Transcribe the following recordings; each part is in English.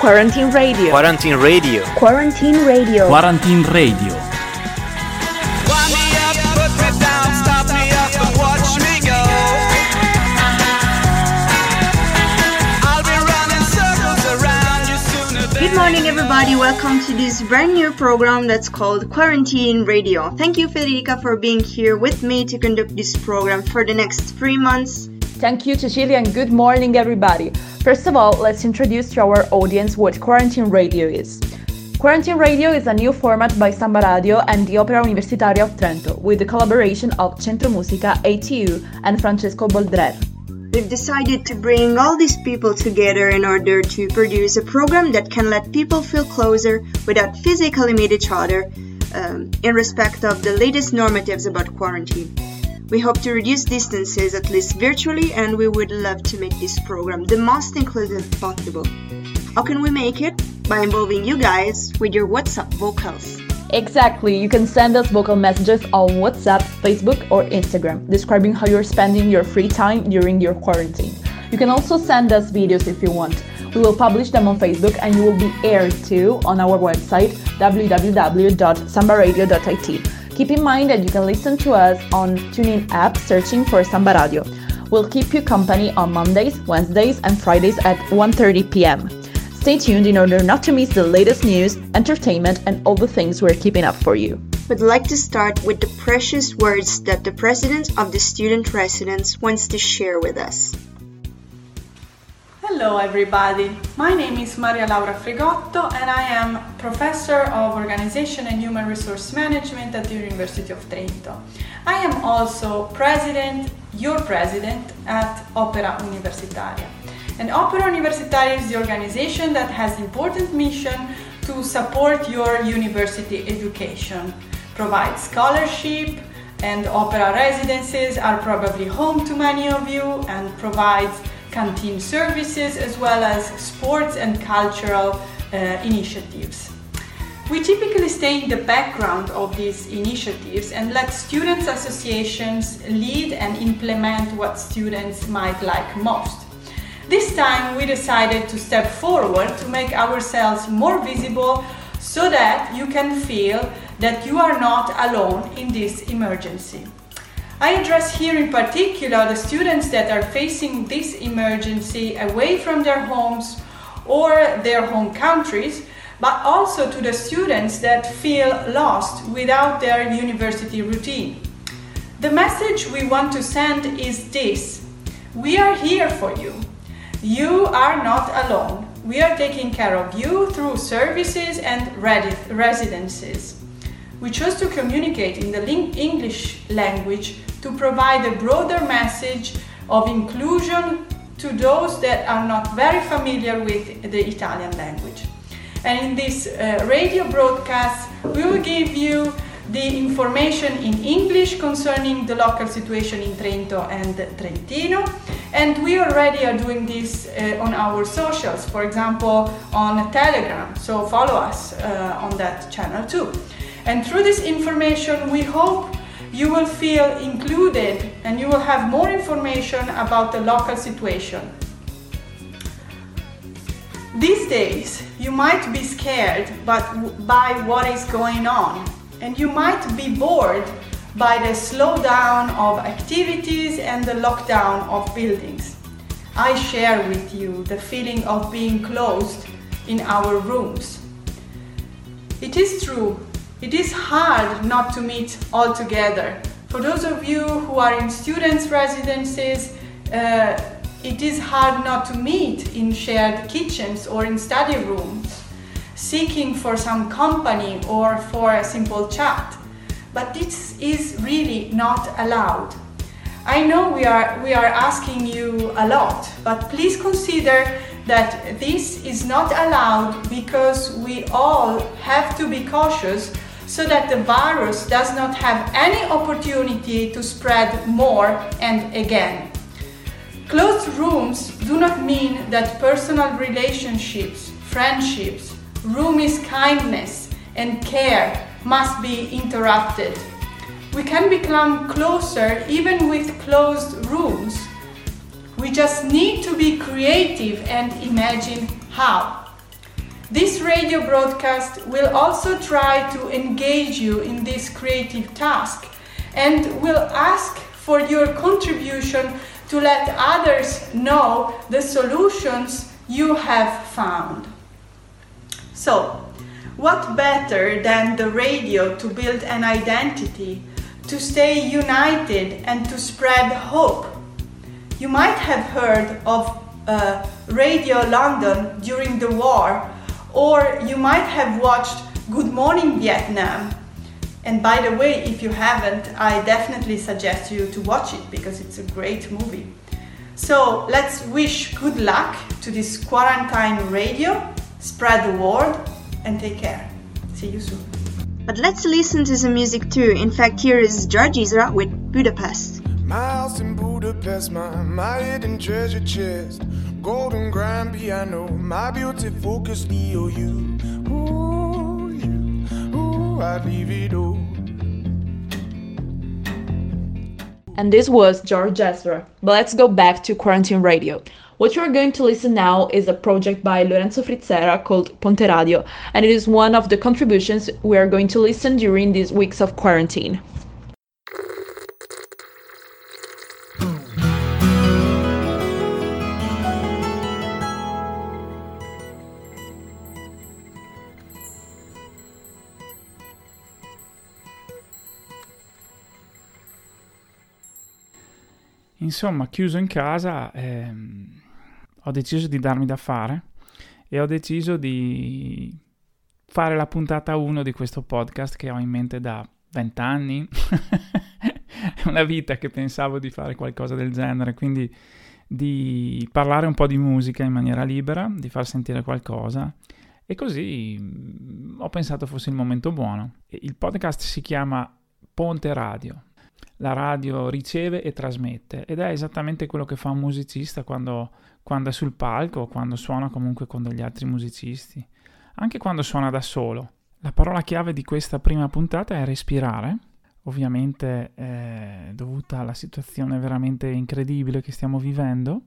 Quarantine Radio. Quarantine Radio. Quarantine Radio. Quarantine Radio. Wind me up, put me down, stop me up and watch me go. I'll be running circles around you sooner than Good morning, everybody. Welcome to this brand new program that's called Quarantine Radio. Thank you, Federica, for being here with me to conduct this program for the next three months. Thank you, Cecilia, and good morning, everybody. First of all, let's introduce to our audience what Quarantine Radio is. Quarantine Radio is a new format by Samba Radio and the Opera Universitaria of Trento, with the collaboration of Centro Musica, ATU, and Francesco Boldrer. We've decided to bring all these people together in order to produce a program that can let people feel closer without physically meet each other um, in respect of the latest normatives about quarantine. We hope to reduce distances at least virtually, and we would love to make this program the most inclusive possible. How can we make it? By involving you guys with your WhatsApp vocals. Exactly, you can send us vocal messages on WhatsApp, Facebook, or Instagram, describing how you're spending your free time during your quarantine. You can also send us videos if you want. We will publish them on Facebook and you will be aired too on our website www.sambaradio.it. Keep in mind that you can listen to us on TuneIn app searching for Samba Radio. We'll keep you company on Mondays, Wednesdays, and Fridays at 1:30 p.m. Stay tuned in order not to miss the latest news, entertainment, and all the things we're keeping up for you. We'd like to start with the precious words that the president of the student residence wants to share with us. Hello everybody, my name is Maria Laura Frigotto and I am Professor of Organization and Human Resource Management at the University of Trento. I am also President, your President at Opera Universitaria. And Opera Universitaria is the organization that has important mission to support your university education, provide scholarship, and opera residences are probably home to many of you and provides canteen services as well as sports and cultural uh, initiatives. We typically stay in the background of these initiatives and let students' associations lead and implement what students might like most. This time we decided to step forward to make ourselves more visible so that you can feel that you are not alone in this emergency. I address here in particular the students that are facing this emergency away from their homes or their home countries, but also to the students that feel lost without their university routine. The message we want to send is this We are here for you. You are not alone. We are taking care of you through services and residences. We chose to communicate in the English language to provide a broader message of inclusion to those that are not very familiar with the Italian language. And in this uh, radio broadcast, we will give you the information in English concerning the local situation in Trento and Trentino. And we already are doing this uh, on our socials, for example, on Telegram. So follow us uh, on that channel too. And through this information, we hope you will feel included and you will have more information about the local situation. These days, you might be scared but by what is going on, and you might be bored by the slowdown of activities and the lockdown of buildings. I share with you the feeling of being closed in our rooms. It is true it is hard not to meet all together. For those of you who are in students' residences, uh, it is hard not to meet in shared kitchens or in study rooms, seeking for some company or for a simple chat. But this is really not allowed. I know we are, we are asking you a lot, but please consider that this is not allowed because we all have to be cautious so that the virus does not have any opportunity to spread more and again. Closed rooms do not mean that personal relationships, friendships, roomies kindness and care must be interrupted. We can become closer even with closed rooms. We just need to be creative and imagine how. This radio broadcast will also try to engage you in this creative task and will ask for your contribution to let others know the solutions you have found. So, what better than the radio to build an identity, to stay united, and to spread hope? You might have heard of uh, Radio London during the war, or you might have watched Good Morning Vietnam. And by the way, if you haven't, I definitely suggest you to watch it because it's a great movie. So let's wish good luck to this quarantine radio, spread the word, and take care. See you soon. But let's listen to some music too. In fact, here is George Ezra with Budapest. My house in Budapest, my, my hidden treasure chest. Golden grand piano, my beauty focus EOU. Ooh, you, ooh, I'd leave it all. And this was George Ezra. But let's go back to Quarantine Radio. What you are going to listen now is a project by Lorenzo Frizzera called Ponte Radio, and it is one of the contributions we are going to listen during these weeks of quarantine. Insomma, chiuso in casa, ehm, ho deciso di darmi da fare e ho deciso di fare la puntata 1 di questo podcast che ho in mente da vent'anni. È una vita che pensavo di fare qualcosa del genere, quindi di parlare un po' di musica in maniera libera, di far sentire qualcosa. E così mh, ho pensato fosse il momento buono. Il podcast si chiama Ponte Radio, la radio riceve e trasmette ed è esattamente quello che fa un musicista quando, quando è sul palco o quando suona comunque con degli altri musicisti, anche quando suona da solo. La parola chiave di questa prima puntata è respirare, ovviamente eh, dovuta alla situazione veramente incredibile che stiamo vivendo.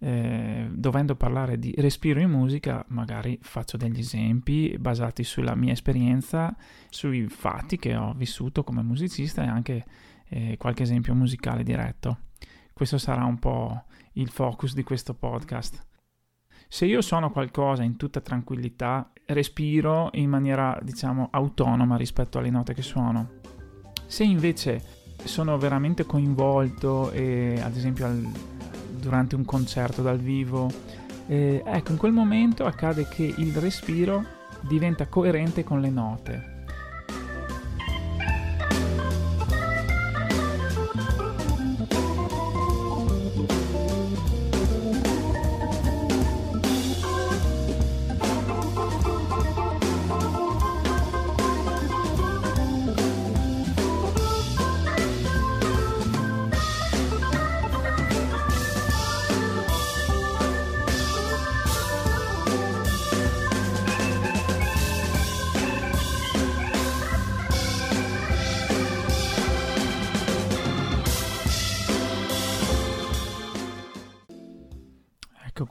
Eh, dovendo parlare di respiro in musica, magari faccio degli esempi basati sulla mia esperienza, sui fatti che ho vissuto come musicista e anche eh, qualche esempio musicale diretto. Questo sarà un po' il focus di questo podcast. Se io suono qualcosa in tutta tranquillità, respiro in maniera, diciamo, autonoma rispetto alle note che suono. Se invece sono veramente coinvolto, e, ad esempio al, durante un concerto dal vivo, eh, ecco, in quel momento accade che il respiro diventa coerente con le note.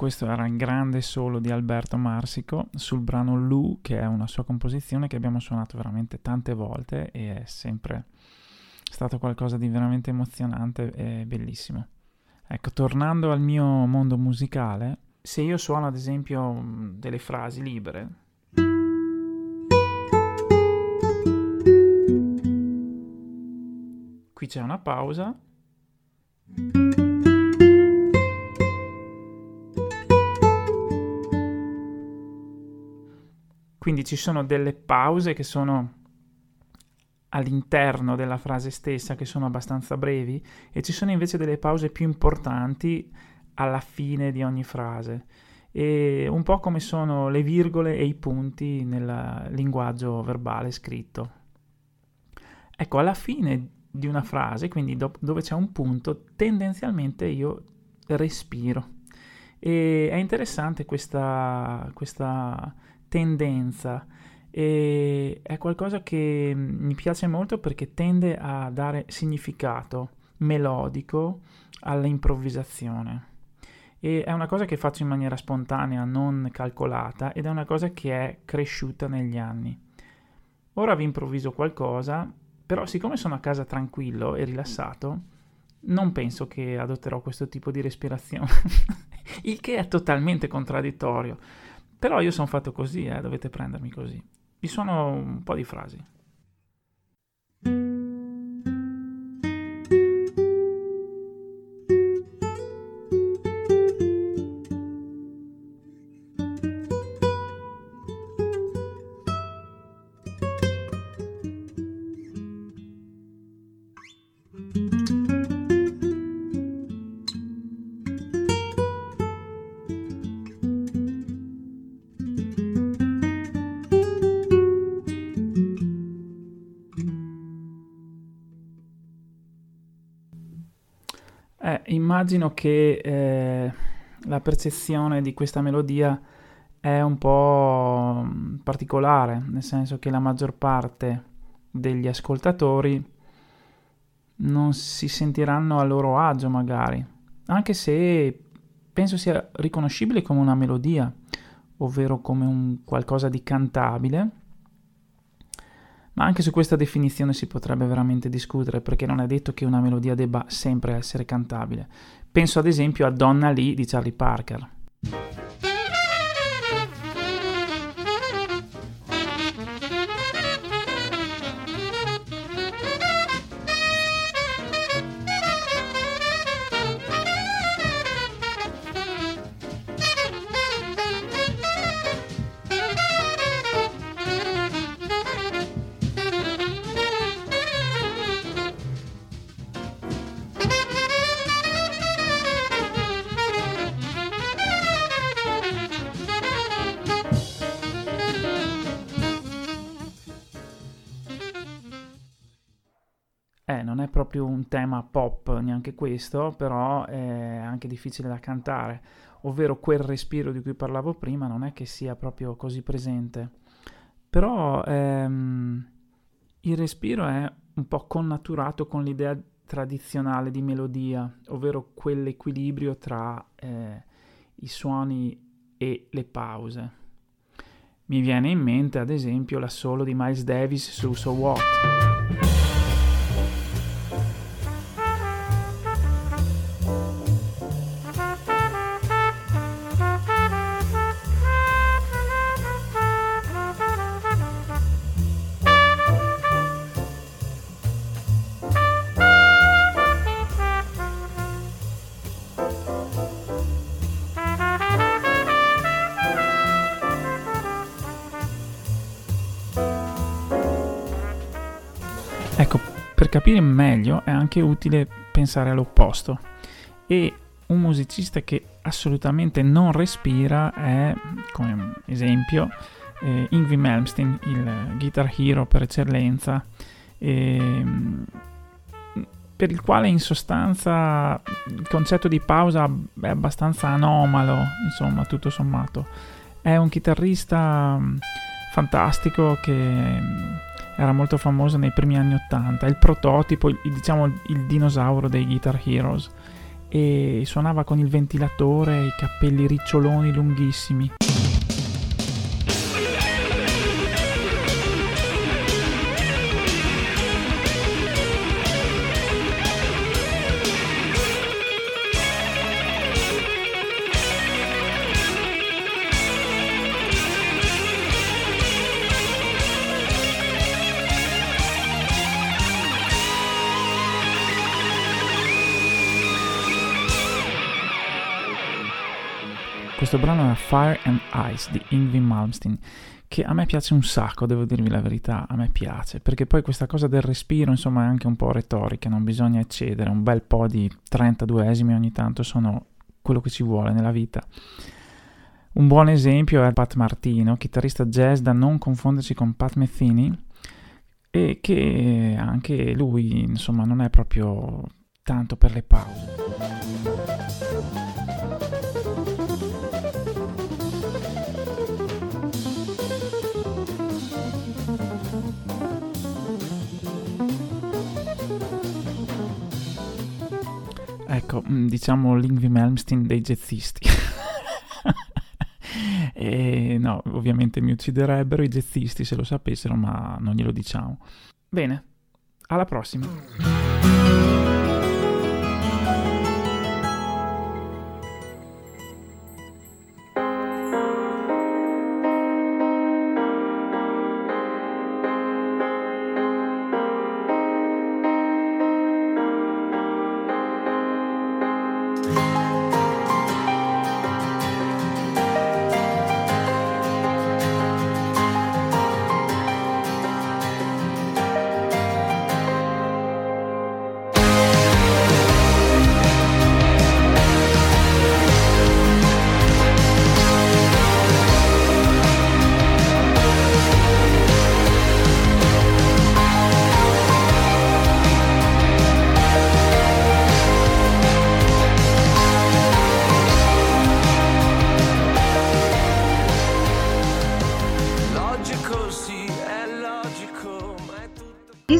Questo era il grande solo di Alberto Marsico sul brano Lu, che è una sua composizione che abbiamo suonato veramente tante volte e è sempre stato qualcosa di veramente emozionante e bellissimo. Ecco, tornando al mio mondo musicale, se io suono ad esempio delle frasi libere, qui c'è una pausa. Quindi ci sono delle pause che sono all'interno della frase stessa, che sono abbastanza brevi, e ci sono invece delle pause più importanti alla fine di ogni frase. E un po' come sono le virgole e i punti nel linguaggio verbale scritto. Ecco, alla fine di una frase, quindi do- dove c'è un punto, tendenzialmente io respiro. E è interessante questa, questa tendenza e è qualcosa che mi piace molto perché tende a dare significato melodico all'improvvisazione e è una cosa che faccio in maniera spontanea, non calcolata ed è una cosa che è cresciuta negli anni. Ora vi improvviso qualcosa, però siccome sono a casa tranquillo e rilassato, non penso che adotterò questo tipo di respirazione, il che è totalmente contraddittorio. Però io sono fatto così, eh, dovete prendermi così. Vi suono un po' di frasi. Eh, immagino che eh, la percezione di questa melodia è un po' mm, particolare, nel senso che la maggior parte degli ascoltatori non si sentiranno a loro agio magari, anche se penso sia riconoscibile come una melodia, ovvero come un qualcosa di cantabile ma anche su questa definizione si potrebbe veramente discutere perché non è detto che una melodia debba sempre essere cantabile. Penso ad esempio a Donna Lee di Charlie Parker. Eh, non è proprio un tema pop neanche questo, però è anche difficile da cantare, ovvero quel respiro di cui parlavo prima non è che sia proprio così presente. Però ehm, il respiro è un po' connaturato con l'idea tradizionale di melodia, ovvero quell'equilibrio tra eh, i suoni e le pause. Mi viene in mente ad esempio l'assolo di Miles Davis su So What. Capire meglio è anche utile pensare all'opposto. E un musicista che assolutamente non respira è, come esempio, eh, Yngwie Malmsteen, il guitar hero per eccellenza, ehm, per il quale in sostanza il concetto di pausa è abbastanza anomalo, insomma, tutto sommato. È un chitarrista mm, fantastico che mm, era molto famoso nei primi anni 80, è il prototipo, il- diciamo il dinosauro dei Guitar Heroes e suonava con il ventilatore e i capelli riccioloni lunghissimi. Questo brano è Fire and Ice di Yngwie Malmsteen, che a me piace un sacco, devo dirvi la verità, a me piace, perché poi questa cosa del respiro, insomma, è anche un po' retorica, non bisogna eccedere, un bel po' di 32esimi ogni tanto sono quello che ci vuole nella vita. Un buon esempio è Pat Martino, chitarrista jazz da non confonderci con Pat Metheny, e che anche lui, insomma, non è proprio tanto per le pause. Diciamo l'Ingvi Malmsteen dei jazzisti. e no, ovviamente mi ucciderebbero i jazzisti se lo sapessero, ma non glielo diciamo. Bene, alla prossima.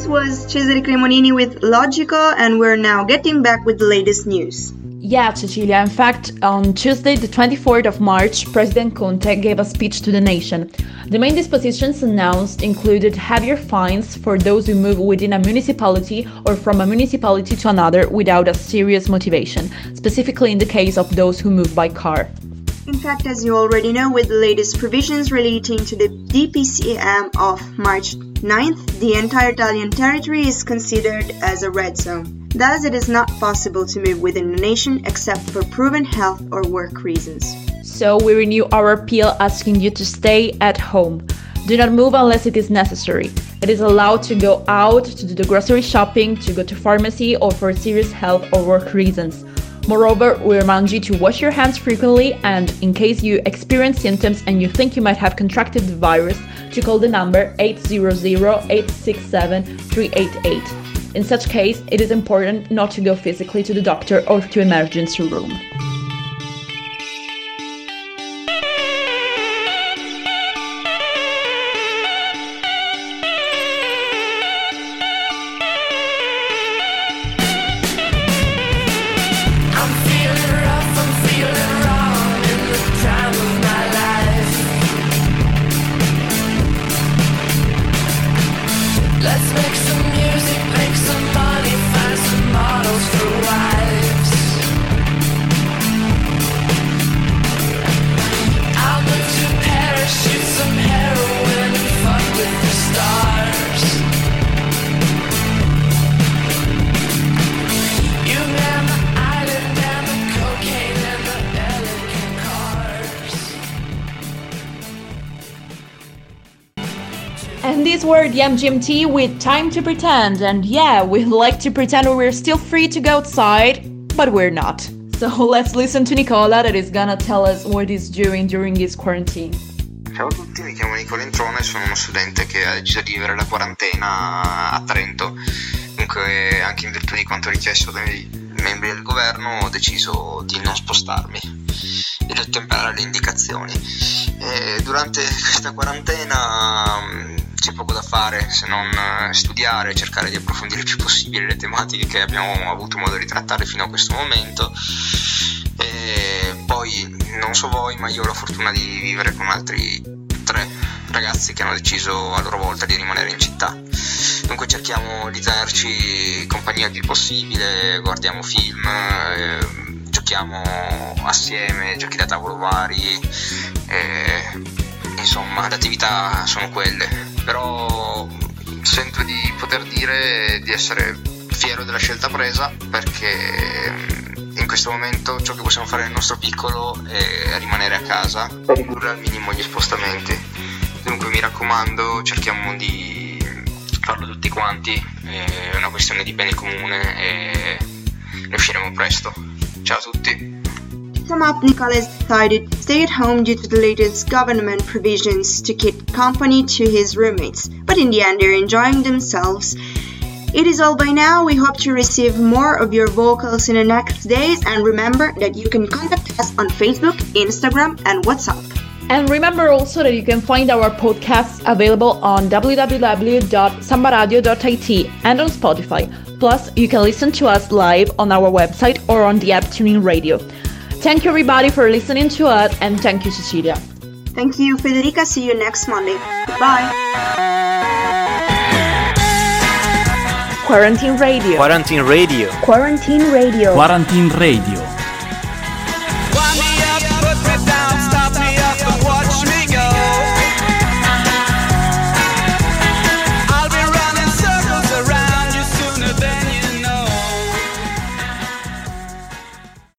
Was Cesare Cremonini with Logico, and we're now getting back with the latest news. Yeah, Cecilia. In fact, on Tuesday, the 24th of March, President Conte gave a speech to the nation. The main dispositions announced included heavier fines for those who move within a municipality or from a municipality to another without a serious motivation, specifically in the case of those who move by car. In fact, as you already know, with the latest provisions relating to the DPCM of March 9th, the entire Italian territory is considered as a red zone. Thus, it is not possible to move within the nation except for proven health or work reasons. So we renew our appeal asking you to stay at home. Do not move unless it is necessary. It is allowed to go out to do the grocery shopping, to go to pharmacy, or for serious health or work reasons. Moreover, we remind you to wash your hands frequently and, in case you experience symptoms and you think you might have contracted the virus, to call the number 800-867-388. In such case, it is important not to go physically to the doctor or to emergency room. And these were the MGMT with Time to Pretend. And yeah, we like to pretend we're still free to go outside, but we're not. So let's listen to Nicola that is gonna tell us what he's doing during his quarantine. Ciao a tutti, mi chiamo Nicola Introne, sono uno studente che ha deciso di vivere la quarantena a Trento. Dunque, anche in virtù di quanto richiesto dai membri del governo, ho deciso di non spostarmi e di ottemperare alle indicazioni. E durante questa quarantena c'è poco da fare se non eh, studiare, cercare di approfondire il più possibile le tematiche che abbiamo avuto modo di trattare fino a questo momento. E poi non so voi, ma io ho la fortuna di vivere con altri tre ragazzi che hanno deciso a loro volta di rimanere in città. Dunque cerchiamo di tenerci compagnia il più possibile, guardiamo film, eh, giochiamo assieme, giochi da tavolo vari, eh, insomma le attività sono quelle, però sento di poter dire di essere fiero della scelta presa perché mm, in questo momento ciò che possiamo fare nel nostro piccolo è rimanere a casa per ridurre al minimo gli spostamenti. Dunque mi raccomando, cerchiamo di farlo tutti quanti, è una questione di bene comune e ne usciremo presto. Ciao a tutti! Up, Nicola has decided to stay at home due to the latest government provisions to keep company to his roommates, but in the end, they're enjoying themselves. It is all by now. We hope to receive more of your vocals in the next days, and remember that you can contact us on Facebook, Instagram, and WhatsApp. And remember also that you can find our podcasts available on www.sambaradio.it and on Spotify. Plus, you can listen to us live on our website or on the app TuneIn Radio. Thank you everybody for listening to us and thank you Cecilia. Thank you, Federica. See you next Monday. Goodbye. Quarantine Radio. Quarantine Radio. Quarantine Radio. Quarantine Radio.